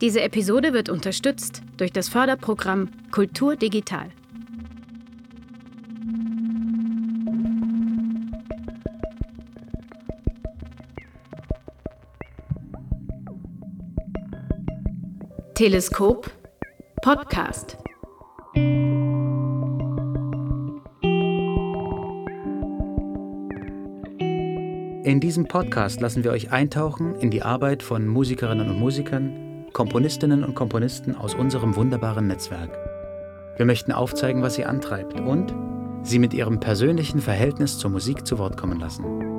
Diese Episode wird unterstützt durch das Förderprogramm Kultur Digital. Teleskop Podcast. In diesem Podcast lassen wir euch eintauchen in die Arbeit von Musikerinnen und Musikern, Komponistinnen und Komponisten aus unserem wunderbaren Netzwerk. Wir möchten aufzeigen, was sie antreibt und sie mit ihrem persönlichen Verhältnis zur Musik zu Wort kommen lassen.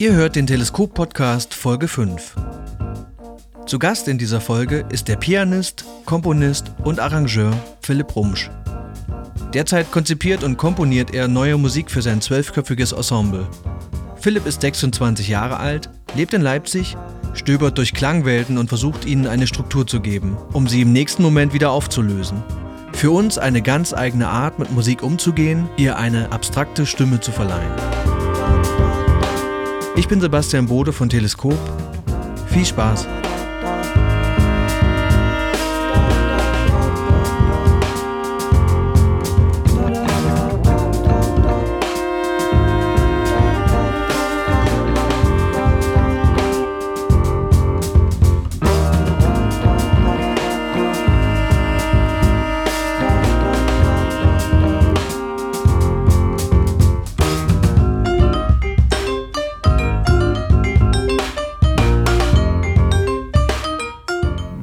Ihr hört den Teleskop-Podcast Folge 5. Zu Gast in dieser Folge ist der Pianist, Komponist und Arrangeur Philipp Rumsch. Derzeit konzipiert und komponiert er neue Musik für sein zwölfköpfiges Ensemble. Philipp ist 26 Jahre alt, lebt in Leipzig, stöbert durch Klangwelten und versucht ihnen eine Struktur zu geben, um sie im nächsten Moment wieder aufzulösen. Für uns eine ganz eigene Art, mit Musik umzugehen, ihr eine abstrakte Stimme zu verleihen. Ich bin Sebastian Bode von Teleskop. Viel Spaß!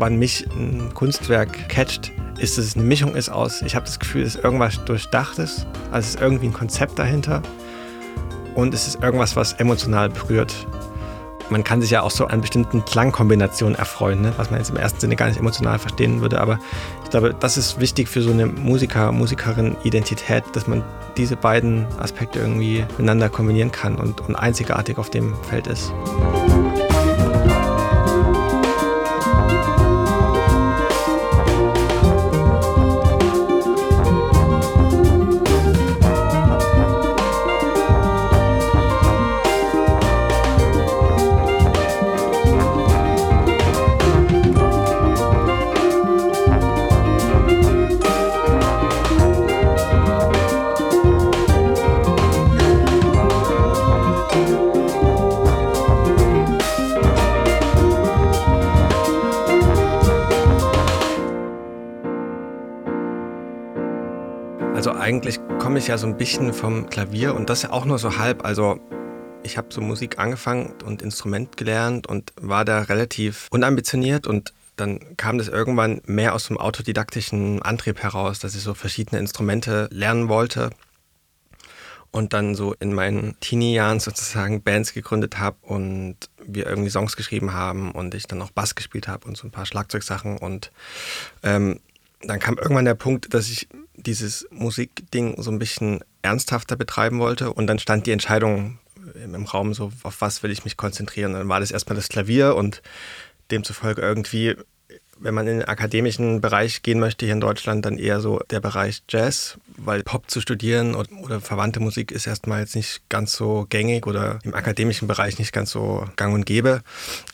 Wann mich ein Kunstwerk catcht, ist, dass es eine Mischung ist aus, ich habe das Gefühl, es ist irgendwas Durchdachtes, also es ist irgendwie ein Konzept dahinter und es ist irgendwas, was emotional berührt. Man kann sich ja auch so an bestimmten Klangkombinationen erfreuen, ne? was man jetzt im ersten Sinne gar nicht emotional verstehen würde. Aber ich glaube, das ist wichtig für so eine Musiker, Musikerin-Identität, dass man diese beiden Aspekte irgendwie miteinander kombinieren kann und, und einzigartig auf dem Feld ist. Eigentlich komme ich ja so ein bisschen vom Klavier und das ja auch nur so halb. Also ich habe so Musik angefangen und Instrument gelernt und war da relativ unambitioniert und dann kam das irgendwann mehr aus dem autodidaktischen Antrieb heraus, dass ich so verschiedene Instrumente lernen wollte und dann so in meinen Teenie-Jahren sozusagen Bands gegründet habe und wir irgendwie Songs geschrieben haben und ich dann auch Bass gespielt habe und so ein paar Schlagzeugsachen und ähm, dann kam irgendwann der Punkt, dass ich dieses Musikding so ein bisschen ernsthafter betreiben wollte und dann stand die Entscheidung im Raum so, auf was will ich mich konzentrieren. Dann war das erstmal das Klavier und demzufolge irgendwie wenn man in den akademischen Bereich gehen möchte hier in Deutschland, dann eher so der Bereich Jazz, weil Pop zu studieren oder verwandte Musik ist erstmal jetzt nicht ganz so gängig oder im akademischen Bereich nicht ganz so gang und gäbe.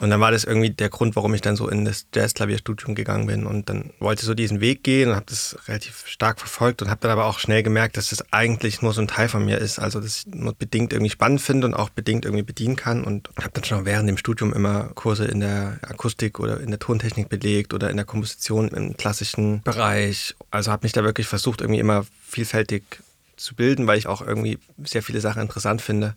Und dann war das irgendwie der Grund, warum ich dann so in das Jazz-Klavierstudium gegangen bin. Und dann wollte ich so diesen Weg gehen und habe das relativ stark verfolgt und habe dann aber auch schnell gemerkt, dass das eigentlich nur so ein Teil von mir ist, also dass ich nur bedingt irgendwie spannend finde und auch bedingt irgendwie bedienen kann. Und habe dann schon während dem Studium immer Kurse in der Akustik oder in der Tontechnik belegt oder in der Komposition im klassischen Bereich. Also habe mich da wirklich versucht, irgendwie immer vielfältig zu bilden, weil ich auch irgendwie sehr viele Sachen interessant finde.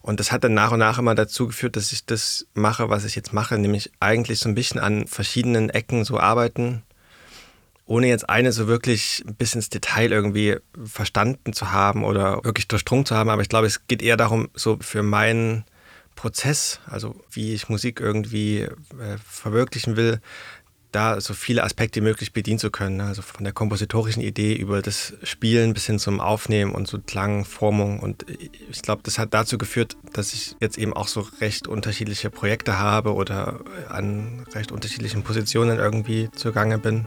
Und das hat dann nach und nach immer dazu geführt, dass ich das mache, was ich jetzt mache, nämlich eigentlich so ein bisschen an verschiedenen Ecken so arbeiten ohne jetzt eine so wirklich bis ins Detail irgendwie verstanden zu haben oder wirklich durchdrungen zu haben. Aber ich glaube, es geht eher darum, so für meinen Prozess, also wie ich Musik irgendwie äh, verwirklichen will, da so viele Aspekte möglich bedienen zu können. Also von der kompositorischen Idee über das Spielen bis hin zum Aufnehmen und so Klangformung. Und ich glaube, das hat dazu geführt, dass ich jetzt eben auch so recht unterschiedliche Projekte habe oder an recht unterschiedlichen Positionen irgendwie zugange bin.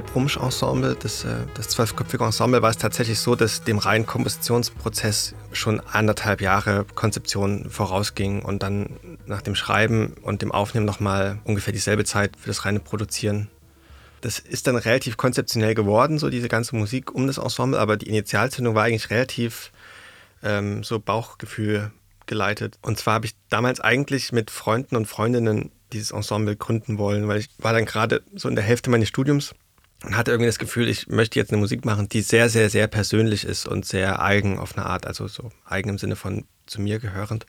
Philipp Rumsch Ensemble, das, äh, das zwölfköpfige Ensemble, war es tatsächlich so, dass dem reinen Kompositionsprozess schon anderthalb Jahre Konzeption vorausging und dann nach dem Schreiben und dem Aufnehmen nochmal ungefähr dieselbe Zeit für das reine Produzieren. Das ist dann relativ konzeptionell geworden, so diese ganze Musik um das Ensemble, aber die Initialzündung war eigentlich relativ ähm, so Bauchgefühl geleitet. Und zwar habe ich damals eigentlich mit Freunden und Freundinnen dieses Ensemble gründen wollen, weil ich war dann gerade so in der Hälfte meines Studiums hatte irgendwie das Gefühl, ich möchte jetzt eine Musik machen, die sehr, sehr, sehr persönlich ist und sehr eigen auf eine Art, also so eigen im Sinne von zu mir gehörend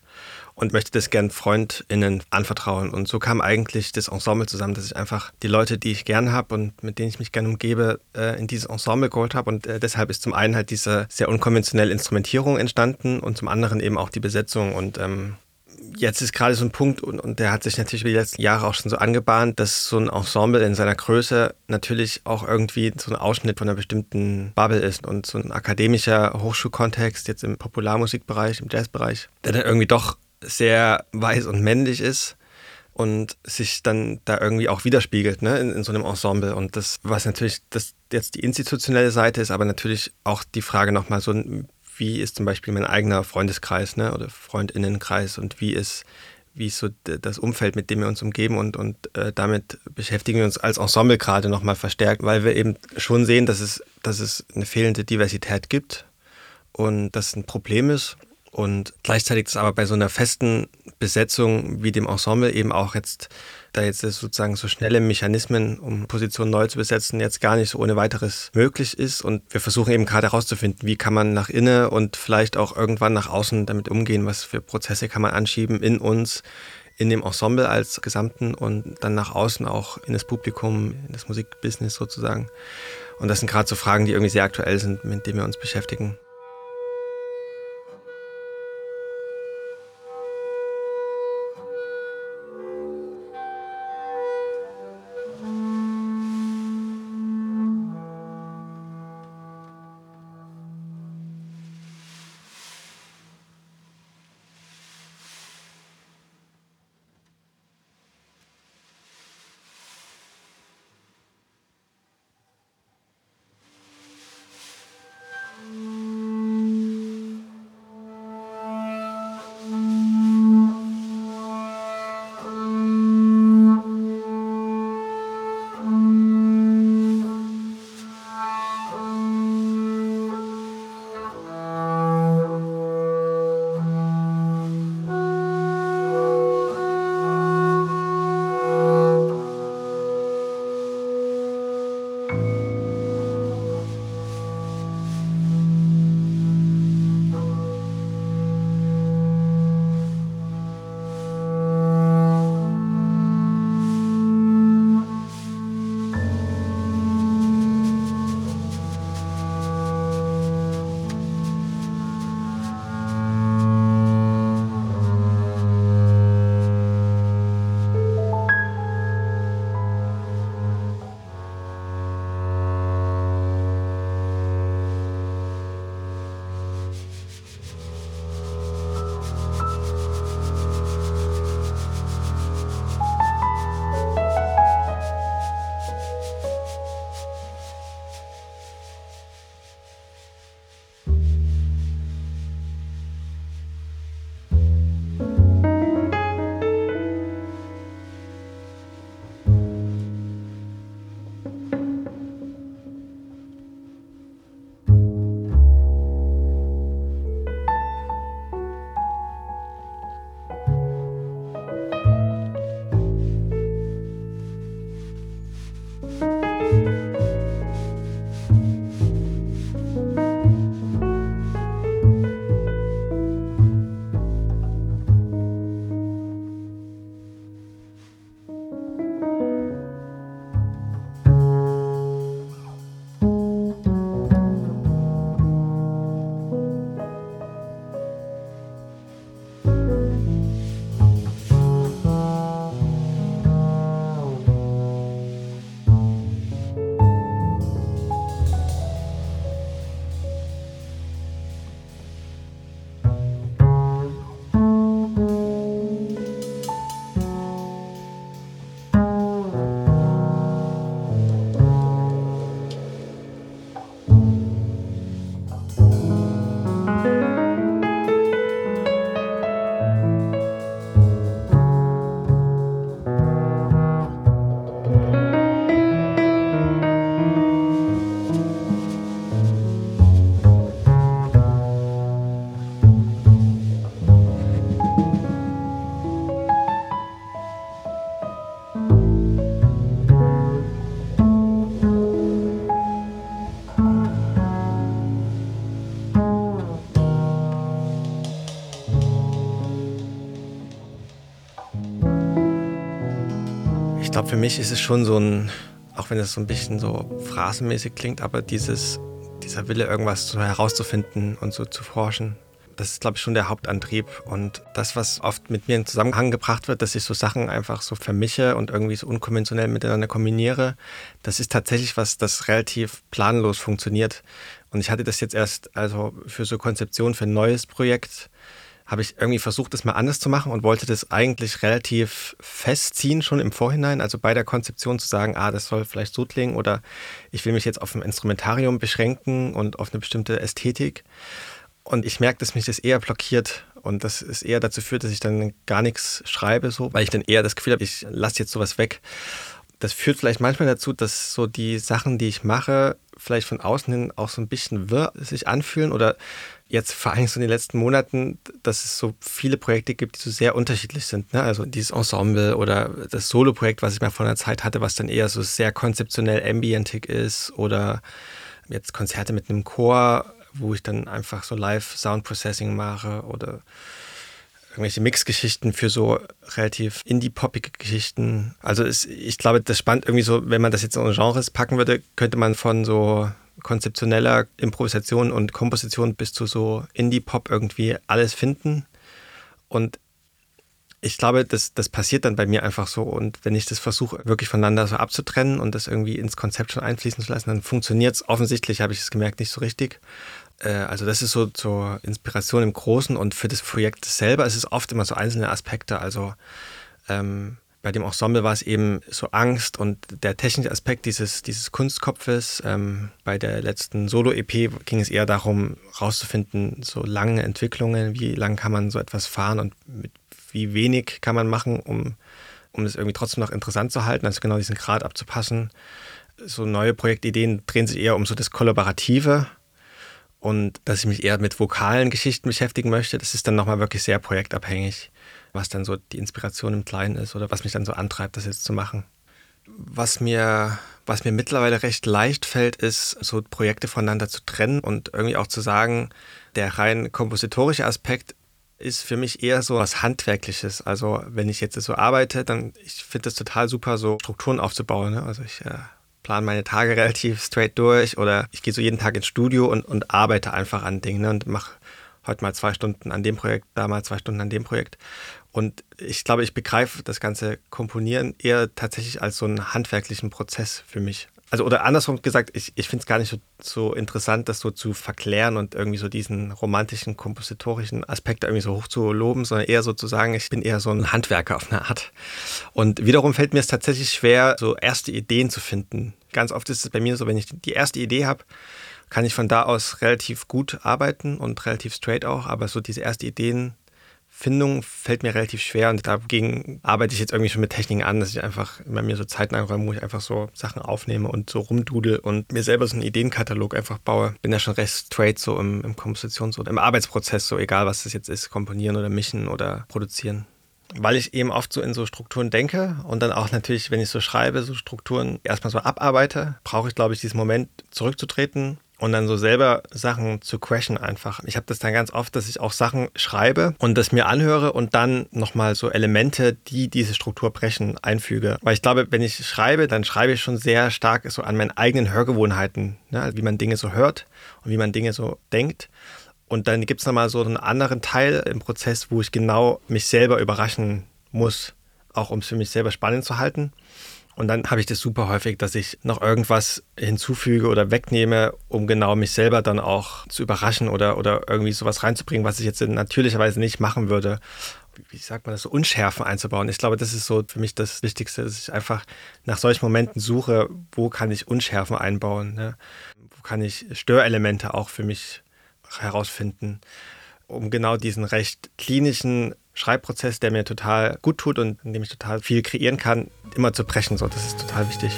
und möchte das gern FreundInnen anvertrauen. Und so kam eigentlich das Ensemble zusammen, dass ich einfach die Leute, die ich gern habe und mit denen ich mich gerne umgebe, äh, in dieses Ensemble geholt habe. Und äh, deshalb ist zum einen halt diese sehr unkonventionelle Instrumentierung entstanden und zum anderen eben auch die Besetzung. Und ähm, jetzt ist gerade so ein Punkt, und, und der hat sich natürlich über die letzten Jahre auch schon so angebahnt, dass so ein Ensemble in seiner Größe natürlich auch irgendwie so ein Ausschnitt von einer bestimmten Bubble ist und so ein akademischer Hochschulkontext jetzt im Popularmusikbereich, im Jazzbereich, der dann irgendwie doch sehr weiß und männlich ist und sich dann da irgendwie auch widerspiegelt ne, in, in, so einem Ensemble. Und das, was natürlich das jetzt die institutionelle Seite ist, aber natürlich auch die Frage nochmal so, wie ist zum Beispiel mein eigener Freundeskreis ne, oder Freundinnenkreis und wie ist, wie ist so das Umfeld, mit dem wir uns umgeben und, und äh, damit beschäftigen wir uns als Ensemble gerade nochmal verstärkt, weil wir eben schon sehen, dass es, dass es eine fehlende Diversität gibt und das ein Problem ist. Und gleichzeitig ist aber bei so einer festen Besetzung wie dem Ensemble eben auch jetzt da jetzt sozusagen so schnelle Mechanismen, um Positionen neu zu besetzen, jetzt gar nicht so ohne weiteres möglich ist. Und wir versuchen eben gerade herauszufinden, wie kann man nach innen und vielleicht auch irgendwann nach außen damit umgehen, was für Prozesse kann man anschieben in uns, in dem Ensemble als Gesamten und dann nach außen auch in das Publikum, in das Musikbusiness sozusagen. Und das sind gerade so Fragen, die irgendwie sehr aktuell sind, mit denen wir uns beschäftigen. Glaube, für mich ist es schon so ein, auch wenn es so ein bisschen so phrasenmäßig klingt, aber dieses, dieser Wille, irgendwas so herauszufinden und so zu forschen, das ist, glaube ich, schon der Hauptantrieb. Und das, was oft mit mir in Zusammenhang gebracht wird, dass ich so Sachen einfach so vermische und irgendwie so unkonventionell miteinander kombiniere, das ist tatsächlich was, das relativ planlos funktioniert. Und ich hatte das jetzt erst, also für so Konzeption für ein neues Projekt, habe ich irgendwie versucht, das mal anders zu machen und wollte das eigentlich relativ festziehen schon im Vorhinein. Also bei der Konzeption zu sagen, ah, das soll vielleicht so klingen oder ich will mich jetzt auf ein Instrumentarium beschränken und auf eine bestimmte Ästhetik. Und ich merke, dass mich das eher blockiert und das ist eher dazu führt, dass ich dann gar nichts schreibe, so, weil ich dann eher das Gefühl habe, ich lasse jetzt sowas weg. Das führt vielleicht manchmal dazu, dass so die Sachen, die ich mache, vielleicht von außen hin auch so ein bisschen wirr sich anfühlen oder jetzt vor allem so in den letzten Monaten, dass es so viele Projekte gibt, die so sehr unterschiedlich sind. Ne? Also dieses Ensemble oder das Solo-Projekt, was ich mal vor einer Zeit hatte, was dann eher so sehr konzeptionell ambientig ist oder jetzt Konzerte mit einem Chor wo ich dann einfach so Live-Sound-Processing mache oder irgendwelche Mixgeschichten für so relativ indie-poppige Geschichten. Also es, ich glaube, das spannt irgendwie so, wenn man das jetzt in Genres packen würde, könnte man von so konzeptioneller Improvisation und Komposition bis zu so Indie-Pop irgendwie alles finden. Und ich glaube, das, das passiert dann bei mir einfach so. Und wenn ich das versuche, wirklich voneinander so abzutrennen und das irgendwie ins Konzept schon einfließen zu lassen, dann funktioniert es offensichtlich, habe ich es gemerkt, nicht so richtig. Äh, also das ist so zur Inspiration im Großen und für das Projekt selber ist es oft immer so einzelne Aspekte. Also ähm, bei dem Ensemble war es eben so Angst und der technische Aspekt dieses, dieses Kunstkopfes. Ähm, bei der letzten Solo-EP ging es eher darum, rauszufinden, so lange Entwicklungen, wie lang kann man so etwas fahren und mit wie wenig kann man machen, um, um es irgendwie trotzdem noch interessant zu halten, also genau diesen Grad abzupassen. So neue Projektideen drehen sich eher um so das Kollaborative und dass ich mich eher mit vokalen Geschichten beschäftigen möchte, das ist dann nochmal wirklich sehr projektabhängig, was dann so die Inspiration im Kleinen ist oder was mich dann so antreibt, das jetzt zu machen. Was mir, was mir mittlerweile recht leicht fällt, ist, so Projekte voneinander zu trennen und irgendwie auch zu sagen, der rein kompositorische Aspekt ist für mich eher so was Handwerkliches. Also wenn ich jetzt so arbeite, dann ich finde es total super, so Strukturen aufzubauen. Ne? Also ich äh, plane meine Tage relativ straight durch oder ich gehe so jeden Tag ins Studio und, und arbeite einfach an Dingen ne? und mache heute mal zwei Stunden an dem Projekt, da mal zwei Stunden an dem Projekt. Und ich glaube, ich begreife das ganze Komponieren eher tatsächlich als so einen handwerklichen Prozess für mich. Also oder andersrum gesagt, ich, ich finde es gar nicht so, so interessant, das so zu verklären und irgendwie so diesen romantischen, kompositorischen Aspekt irgendwie so hoch zu loben, sondern eher so zu sagen, ich bin eher so ein Handwerker auf eine Art. Und wiederum fällt mir es tatsächlich schwer, so erste Ideen zu finden. Ganz oft ist es bei mir so, wenn ich die erste Idee habe, kann ich von da aus relativ gut arbeiten und relativ straight auch, aber so diese erste Ideen Findung fällt mir relativ schwer und dagegen arbeite ich jetzt irgendwie schon mit Techniken an, dass ich einfach bei mir so Zeiten einräume, wo ich einfach so Sachen aufnehme und so rumdudel und mir selber so einen Ideenkatalog einfach baue. Bin ja schon recht straight so im, im Kompositions- oder im Arbeitsprozess, so egal was das jetzt ist, komponieren oder mischen oder produzieren. Weil ich eben oft so in so Strukturen denke und dann auch natürlich, wenn ich so schreibe, so Strukturen erstmal so abarbeite, brauche ich, glaube ich, diesen Moment zurückzutreten und dann so selber Sachen zu crashen einfach. Ich habe das dann ganz oft, dass ich auch Sachen schreibe und das mir anhöre und dann nochmal so Elemente, die diese Struktur brechen, einfüge. Weil ich glaube, wenn ich schreibe, dann schreibe ich schon sehr stark so an meinen eigenen Hörgewohnheiten, ne? wie man Dinge so hört und wie man Dinge so denkt. Und dann gibt es nochmal so einen anderen Teil im Prozess, wo ich genau mich selber überraschen muss, auch um es für mich selber spannend zu halten. Und dann habe ich das super häufig, dass ich noch irgendwas hinzufüge oder wegnehme, um genau mich selber dann auch zu überraschen oder, oder irgendwie sowas reinzubringen, was ich jetzt natürlicherweise nicht machen würde. Wie sagt man das, so Unschärfen einzubauen. Ich glaube, das ist so für mich das Wichtigste, dass ich einfach nach solchen Momenten suche, wo kann ich Unschärfen einbauen, ne? wo kann ich Störelemente auch für mich herausfinden, um genau diesen recht klinischen Schreibprozess, der mir total gut tut und in dem ich total viel kreieren kann, immer zu brechen. So, das ist total wichtig.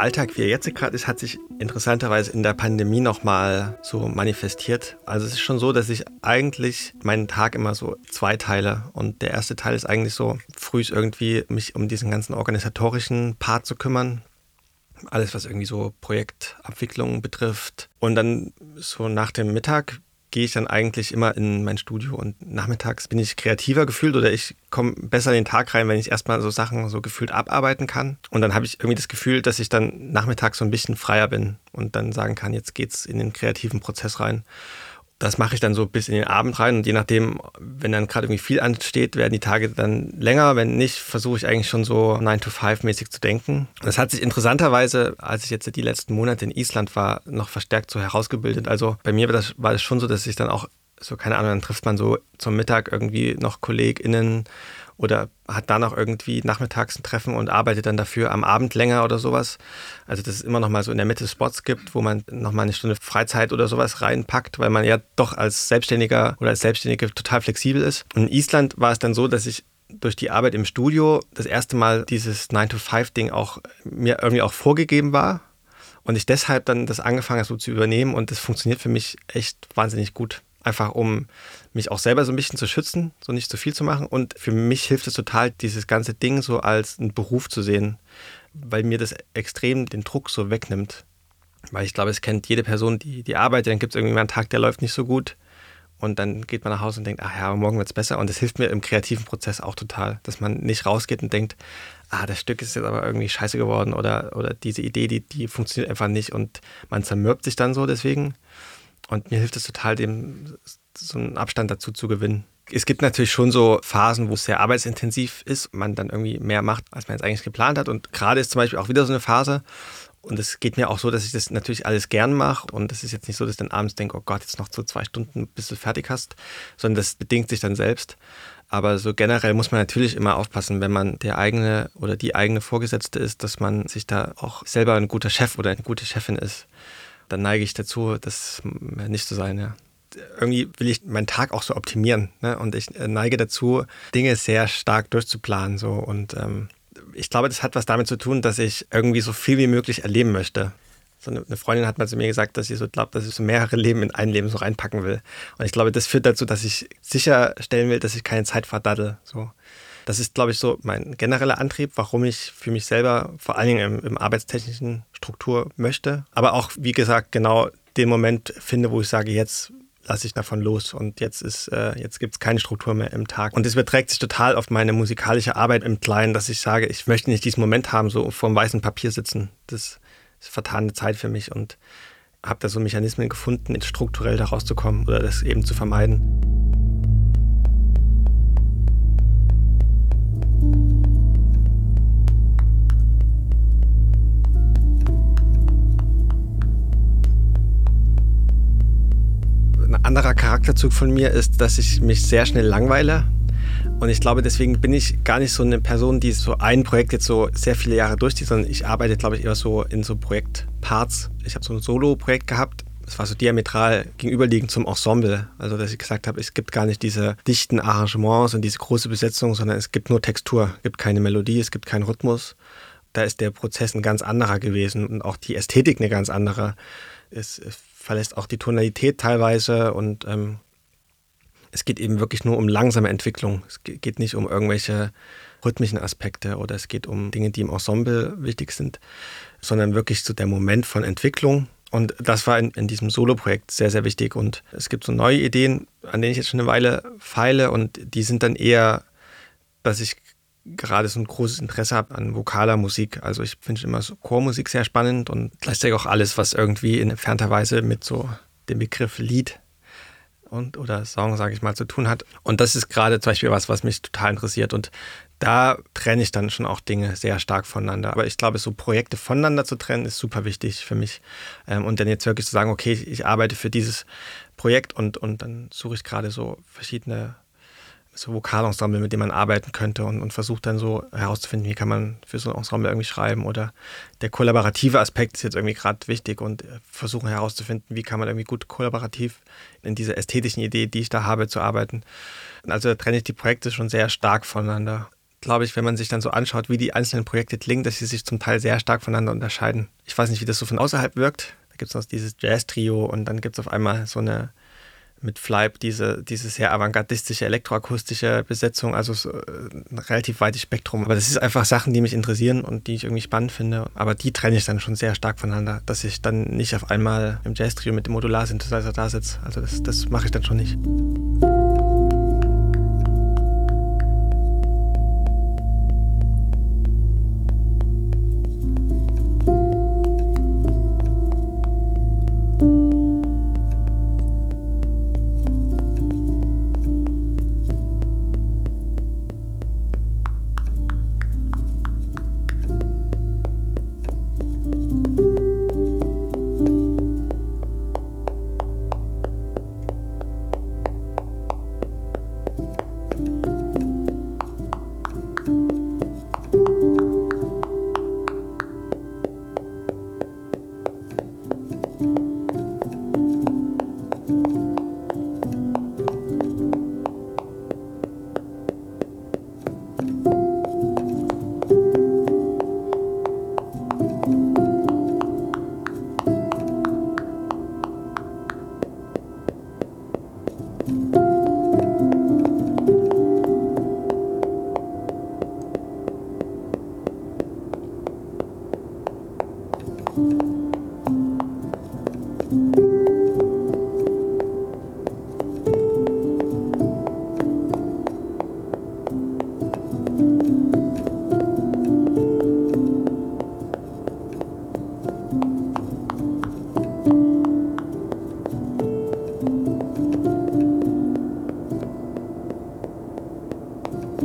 Alltag, wie er jetzt gerade ist, hat sich interessanterweise in der Pandemie nochmal so manifestiert. Also es ist schon so, dass ich eigentlich meinen Tag immer so zweiteile. Und der erste Teil ist eigentlich so, früh irgendwie mich um diesen ganzen organisatorischen Part zu kümmern. Alles, was irgendwie so Projektabwicklung betrifft. Und dann so nach dem Mittag gehe ich dann eigentlich immer in mein Studio und nachmittags bin ich kreativer gefühlt oder ich komme besser in den Tag rein, wenn ich erstmal so Sachen so gefühlt abarbeiten kann. Und dann habe ich irgendwie das Gefühl, dass ich dann nachmittags so ein bisschen freier bin und dann sagen kann, jetzt geht's in den kreativen Prozess rein das mache ich dann so bis in den Abend rein und je nachdem, wenn dann gerade irgendwie viel ansteht, werden die Tage dann länger. Wenn nicht, versuche ich eigentlich schon so 9 to 5 mäßig zu denken. Das hat sich interessanterweise, als ich jetzt die letzten Monate in Island war, noch verstärkt so herausgebildet. Also bei mir war das, war das schon so, dass ich dann auch so, keine Ahnung, dann trifft man so zum Mittag irgendwie noch KollegInnen oder hat da noch irgendwie nachmittags ein Treffen und arbeitet dann dafür am Abend länger oder sowas. Also dass es immer noch mal so in der Mitte Spots gibt, wo man noch mal eine Stunde Freizeit oder sowas reinpackt, weil man ja doch als Selbstständiger oder als Selbstständige total flexibel ist. Und in Island war es dann so, dass ich durch die Arbeit im Studio das erste Mal dieses 9-to-5-Ding auch mir irgendwie auch vorgegeben war. Und ich deshalb dann das angefangen habe so zu übernehmen und das funktioniert für mich echt wahnsinnig gut. Einfach um mich auch selber so ein bisschen zu schützen, so nicht zu viel zu machen. Und für mich hilft es total, dieses ganze Ding so als einen Beruf zu sehen, weil mir das extrem den Druck so wegnimmt. Weil ich glaube, es kennt jede Person, die, die arbeitet, dann gibt es irgendwie mal einen Tag, der läuft nicht so gut. Und dann geht man nach Hause und denkt, ach ja, morgen wird es besser. Und das hilft mir im kreativen Prozess auch total, dass man nicht rausgeht und denkt, ah, das Stück ist jetzt aber irgendwie scheiße geworden oder, oder diese Idee, die, die funktioniert einfach nicht und man zermürbt sich dann so deswegen. Und mir hilft es total, dem so einen Abstand dazu zu gewinnen. Es gibt natürlich schon so Phasen, wo es sehr arbeitsintensiv ist, man dann irgendwie mehr macht, als man jetzt eigentlich geplant hat. Und gerade ist zum Beispiel auch wieder so eine Phase. Und es geht mir auch so, dass ich das natürlich alles gern mache. Und es ist jetzt nicht so, dass ich dann abends denke, oh Gott, jetzt noch so zwei Stunden, bis du fertig hast, sondern das bedingt sich dann selbst. Aber so generell muss man natürlich immer aufpassen, wenn man der eigene oder die eigene Vorgesetzte ist, dass man sich da auch selber ein guter Chef oder eine gute Chefin ist dann neige ich dazu, das nicht zu sein, ja. Irgendwie will ich meinen Tag auch so optimieren. Ne? Und ich neige dazu, Dinge sehr stark durchzuplanen. So. Und ähm, ich glaube, das hat was damit zu tun, dass ich irgendwie so viel wie möglich erleben möchte. So eine Freundin hat mal zu mir gesagt, dass sie so glaubt, dass ich so mehrere Leben in ein Leben so reinpacken will. Und ich glaube, das führt dazu, dass ich sicherstellen will, dass ich keine Zeit verdaddel. So. Das ist, glaube ich, so mein genereller Antrieb, warum ich für mich selber vor allen Dingen im, im arbeitstechnischen Struktur möchte. Aber auch, wie gesagt, genau den Moment finde, wo ich sage, jetzt lasse ich davon los und jetzt äh, jetzt gibt es keine Struktur mehr im Tag und es überträgt sich total auf meine musikalische Arbeit im Kleinen, dass ich sage, ich möchte nicht diesen Moment haben, so vor dem weißen Papier sitzen. Das ist vertane Zeit für mich und habe da so Mechanismen gefunden, strukturell da rauszukommen oder das eben zu vermeiden. Anderer Charakterzug von mir ist, dass ich mich sehr schnell langweile. Und ich glaube, deswegen bin ich gar nicht so eine Person, die so ein Projekt jetzt so sehr viele Jahre durchzieht, sondern ich arbeite, glaube ich, eher so in so Projektparts. Ich habe so ein Solo-Projekt gehabt. Das war so diametral gegenüberliegend zum Ensemble. Also, dass ich gesagt habe, es gibt gar nicht diese dichten Arrangements und diese große Besetzung, sondern es gibt nur Textur. Es gibt keine Melodie, es gibt keinen Rhythmus. Da ist der Prozess ein ganz anderer gewesen und auch die Ästhetik eine ganz andere. Es verlässt auch die Tonalität teilweise und ähm, es geht eben wirklich nur um langsame Entwicklung. Es geht nicht um irgendwelche rhythmischen Aspekte oder es geht um Dinge, die im Ensemble wichtig sind, sondern wirklich so der Moment von Entwicklung. Und das war in, in diesem Solo-Projekt sehr, sehr wichtig. Und es gibt so neue Ideen, an denen ich jetzt schon eine Weile feile und die sind dann eher, dass ich gerade so ein großes Interesse habe an vokaler Musik. Also ich finde immer so Chormusik sehr spannend und gleichzeitig auch alles, was irgendwie in entfernter Weise mit so dem Begriff Lied und oder Song, sage ich mal, zu tun hat. Und das ist gerade zum Beispiel was, was mich total interessiert. Und da trenne ich dann schon auch Dinge sehr stark voneinander. Aber ich glaube, so Projekte voneinander zu trennen, ist super wichtig für mich. Ähm, und dann jetzt wirklich zu sagen, okay, ich arbeite für dieses Projekt und, und dann suche ich gerade so verschiedene so Vokalensemble, mit dem man arbeiten könnte und, und versucht dann so herauszufinden, wie kann man für so ein Ensemble irgendwie schreiben oder der kollaborative Aspekt ist jetzt irgendwie gerade wichtig und versuchen herauszufinden, wie kann man irgendwie gut kollaborativ in dieser ästhetischen Idee, die ich da habe, zu arbeiten. Also da trenne ich die Projekte schon sehr stark voneinander. glaube ich, wenn man sich dann so anschaut, wie die einzelnen Projekte klingen, dass sie sich zum Teil sehr stark voneinander unterscheiden. Ich weiß nicht, wie das so von außerhalb wirkt. Da gibt es noch dieses Jazz-Trio und dann gibt es auf einmal so eine mit Fleib diese, diese sehr avantgardistische elektroakustische Besetzung, also so äh, ein relativ weites Spektrum. Aber das ist einfach Sachen, die mich interessieren und die ich irgendwie spannend finde. Aber die trenne ich dann schon sehr stark voneinander, dass ich dann nicht auf einmal im Jazz-Trio mit dem Modular-Synthesizer da sitze. Also das, das mache ich dann schon nicht.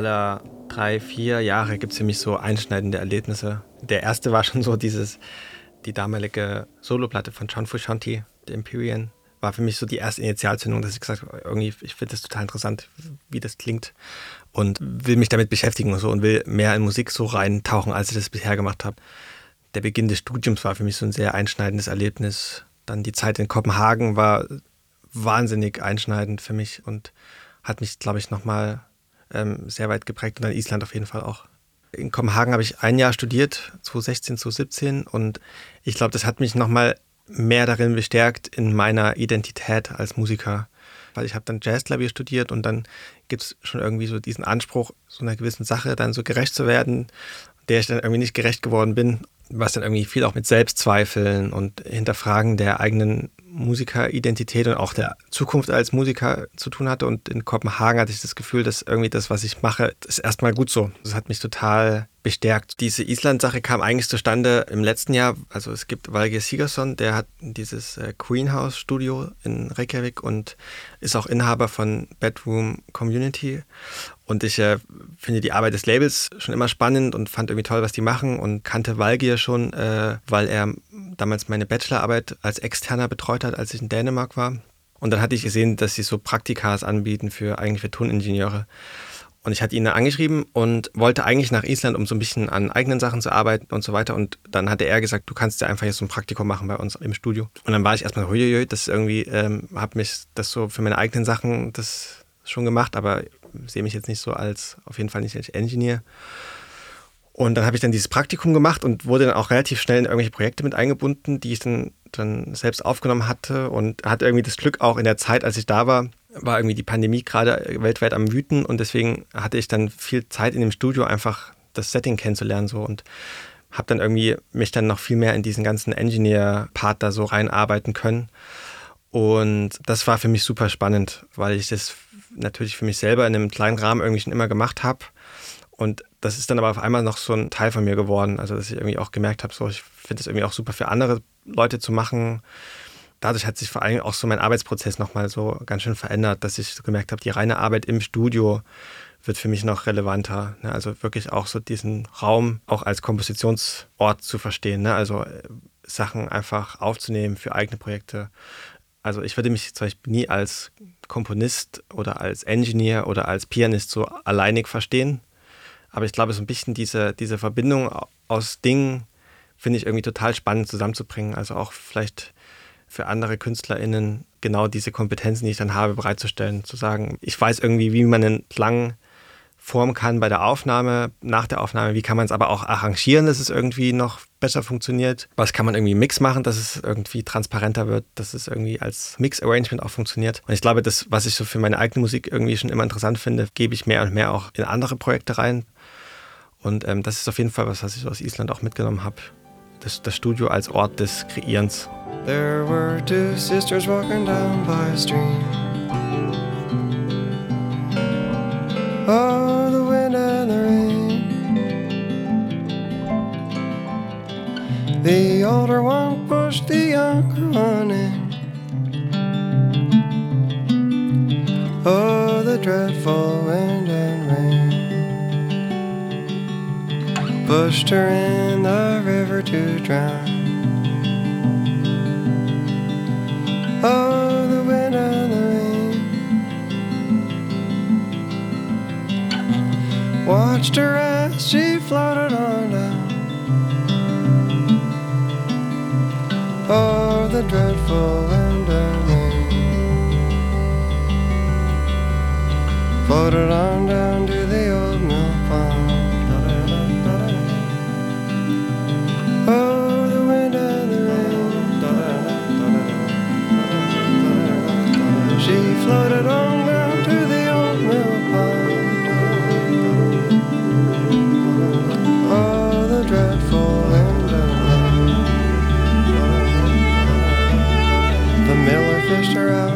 alle drei, vier Jahre gibt es für mich so einschneidende Erlebnisse. Der erste war schon so dieses, die damalige Soloplatte von John Fushanti, The Empyrean, war für mich so die erste Initialzündung, dass ich gesagt habe, irgendwie, ich finde das total interessant, wie das klingt und will mich damit beschäftigen und so und will mehr in Musik so reintauchen, als ich das bisher gemacht habe. Der Beginn des Studiums war für mich so ein sehr einschneidendes Erlebnis. Dann die Zeit in Kopenhagen war wahnsinnig einschneidend für mich und hat mich, glaube ich, nochmal ähm, sehr weit geprägt und dann Island auf jeden Fall auch. In Kopenhagen habe ich ein Jahr studiert, 2016, 2017 und ich glaube, das hat mich nochmal mehr darin bestärkt in meiner Identität als Musiker. Weil ich habe dann Jazzklavier studiert und dann gibt es schon irgendwie so diesen Anspruch, so einer gewissen Sache dann so gerecht zu werden, der ich dann irgendwie nicht gerecht geworden bin, was dann irgendwie viel auch mit Selbstzweifeln und Hinterfragen der eigenen Musikeridentität und auch der Zukunft als Musiker zu tun hatte. Und in Kopenhagen hatte ich das Gefühl, dass irgendwie das, was ich mache, ist erstmal gut so. Das hat mich total bestärkt. Diese Island-Sache kam eigentlich zustande im letzten Jahr. Also es gibt Valge Sigerson, der hat dieses äh, Queenhouse Studio in Reykjavik und ist auch Inhaber von Bedroom Community. Und ich äh, finde die Arbeit des Labels schon immer spannend und fand irgendwie toll, was die machen und kannte Valgier schon, äh, weil er damals meine Bachelorarbeit als Externer betreut hat, als ich in Dänemark war. Und dann hatte ich gesehen, dass sie so Praktikas anbieten für eigentlich für Toningenieure. Und ich hatte ihn angeschrieben und wollte eigentlich nach Island, um so ein bisschen an eigenen Sachen zu arbeiten und so weiter. Und dann hatte er gesagt, du kannst ja einfach jetzt so ein Praktikum machen bei uns im Studio. Und dann war ich erstmal, huiuiui, das irgendwie, ähm, habe mich das so für meine eigenen Sachen das schon gemacht, aber sehe mich jetzt nicht so als, auf jeden Fall nicht als Engineer. Und dann habe ich dann dieses Praktikum gemacht und wurde dann auch relativ schnell in irgendwelche Projekte mit eingebunden, die ich dann, dann selbst aufgenommen hatte und hatte irgendwie das Glück auch in der Zeit, als ich da war, war irgendwie die Pandemie gerade weltweit am Wüten und deswegen hatte ich dann viel Zeit in dem Studio einfach das Setting kennenzulernen so und habe dann irgendwie mich dann noch viel mehr in diesen ganzen Engineer-Part da so reinarbeiten können. Und das war für mich super spannend, weil ich das natürlich für mich selber in einem kleinen Rahmen irgendwie schon immer gemacht habe. Und das ist dann aber auf einmal noch so ein Teil von mir geworden. Also, dass ich irgendwie auch gemerkt habe, so, ich finde es irgendwie auch super für andere Leute zu machen. Dadurch hat sich vor allem auch so mein Arbeitsprozess nochmal so ganz schön verändert, dass ich gemerkt habe, die reine Arbeit im Studio wird für mich noch relevanter. Ne? Also wirklich auch so diesen Raum auch als Kompositionsort zu verstehen. Ne? Also äh, Sachen einfach aufzunehmen für eigene Projekte. Also ich würde mich zum Beispiel nie als Komponist oder als Engineer oder als Pianist so alleinig verstehen. Aber ich glaube, so ein bisschen diese, diese Verbindung aus Dingen finde ich irgendwie total spannend zusammenzubringen. Also auch vielleicht für andere KünstlerInnen genau diese Kompetenzen, die ich dann habe, bereitzustellen. Zu sagen, ich weiß irgendwie, wie man einen Klang formen kann bei der Aufnahme, nach der Aufnahme, wie kann man es aber auch arrangieren, dass es irgendwie noch besser funktioniert. Was kann man irgendwie Mix machen, dass es irgendwie transparenter wird, dass es irgendwie als Mix-Arrangement auch funktioniert. Und ich glaube, das, was ich so für meine eigene Musik irgendwie schon immer interessant finde, gebe ich mehr und mehr auch in andere Projekte rein. Und ähm, das ist auf jeden Fall was, was ich aus Island auch mitgenommen habe. Das, das Studio als Ort des Kreierens. There were two sisters walking down by a stream. Oh, the wind and the rain. The older one pushed the younger one in. Oh, the dreadful pushed her in the river to drown. Oh, the wind and the rain watched her as she floated on down. Oh, the dreadful wind and rain floated on down fish are out.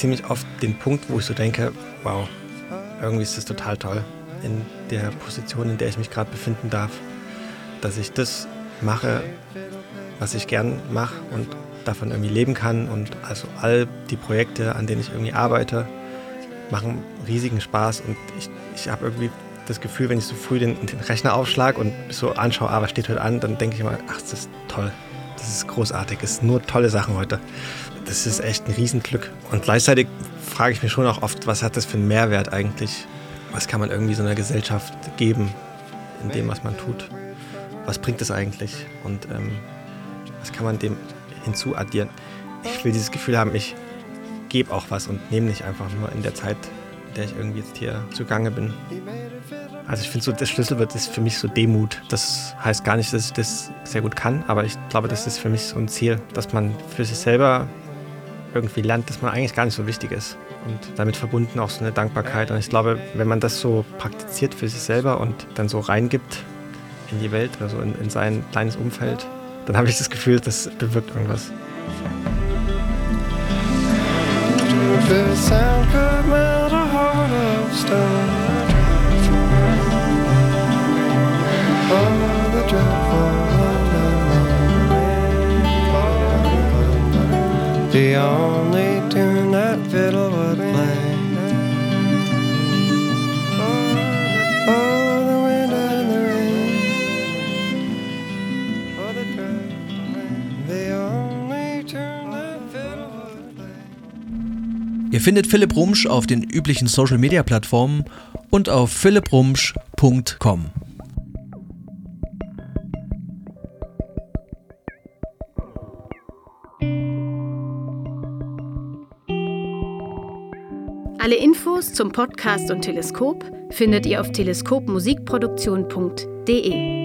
Ziemlich oft den Punkt, wo ich so denke, wow, irgendwie ist das total toll in der Position, in der ich mich gerade befinden darf, dass ich das mache, was ich gern mache und davon irgendwie leben kann. Und also all die Projekte, an denen ich irgendwie arbeite, machen riesigen Spaß. Und ich, ich habe irgendwie das Gefühl, wenn ich so früh den, den Rechner aufschlage und so anschaue, ah, was steht heute an, dann denke ich immer, ach, das ist toll. Das ist großartig. Es sind nur tolle Sachen heute. Das ist echt ein Riesenglück. Und gleichzeitig frage ich mich schon auch oft, was hat das für einen Mehrwert eigentlich? Was kann man irgendwie so einer Gesellschaft geben in dem, was man tut? Was bringt es eigentlich? Und ähm, was kann man dem hinzuaddieren? Ich will dieses Gefühl haben, ich gebe auch was und nehme nicht einfach nur in der Zeit, in der ich irgendwie jetzt hier zugange bin. Also ich finde so, das Schlüsselwort ist für mich so Demut. Das heißt gar nicht, dass ich das sehr gut kann, aber ich glaube, das ist für mich so ein Ziel, dass man für sich selber irgendwie lernt, dass man eigentlich gar nicht so wichtig ist. Und damit verbunden auch so eine Dankbarkeit. Und ich glaube, wenn man das so praktiziert für sich selber und dann so reingibt in die Welt, also in, in sein kleines Umfeld, dann habe ich das Gefühl, das bewirkt irgendwas. Oh, the dreadful Oh. Oh, the only tune that fiddle would play. Ihr findet Philipp Rumsch auf den üblichen Social-Media-Plattformen und auf philipprumsch.com. Infos zum Podcast und Teleskop findet ihr auf teleskopmusikproduktion.de.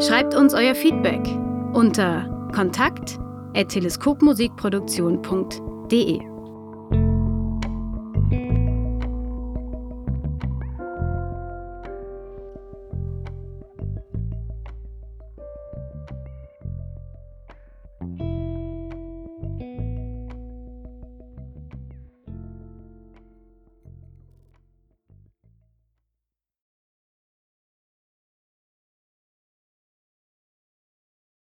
Schreibt uns euer Feedback unter kontakt@teleskopmusikproduktion.de.